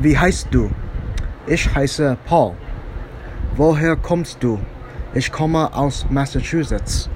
Wie heißt du? Ich heiße Paul. Woher kommst du? Ich komme aus Massachusetts.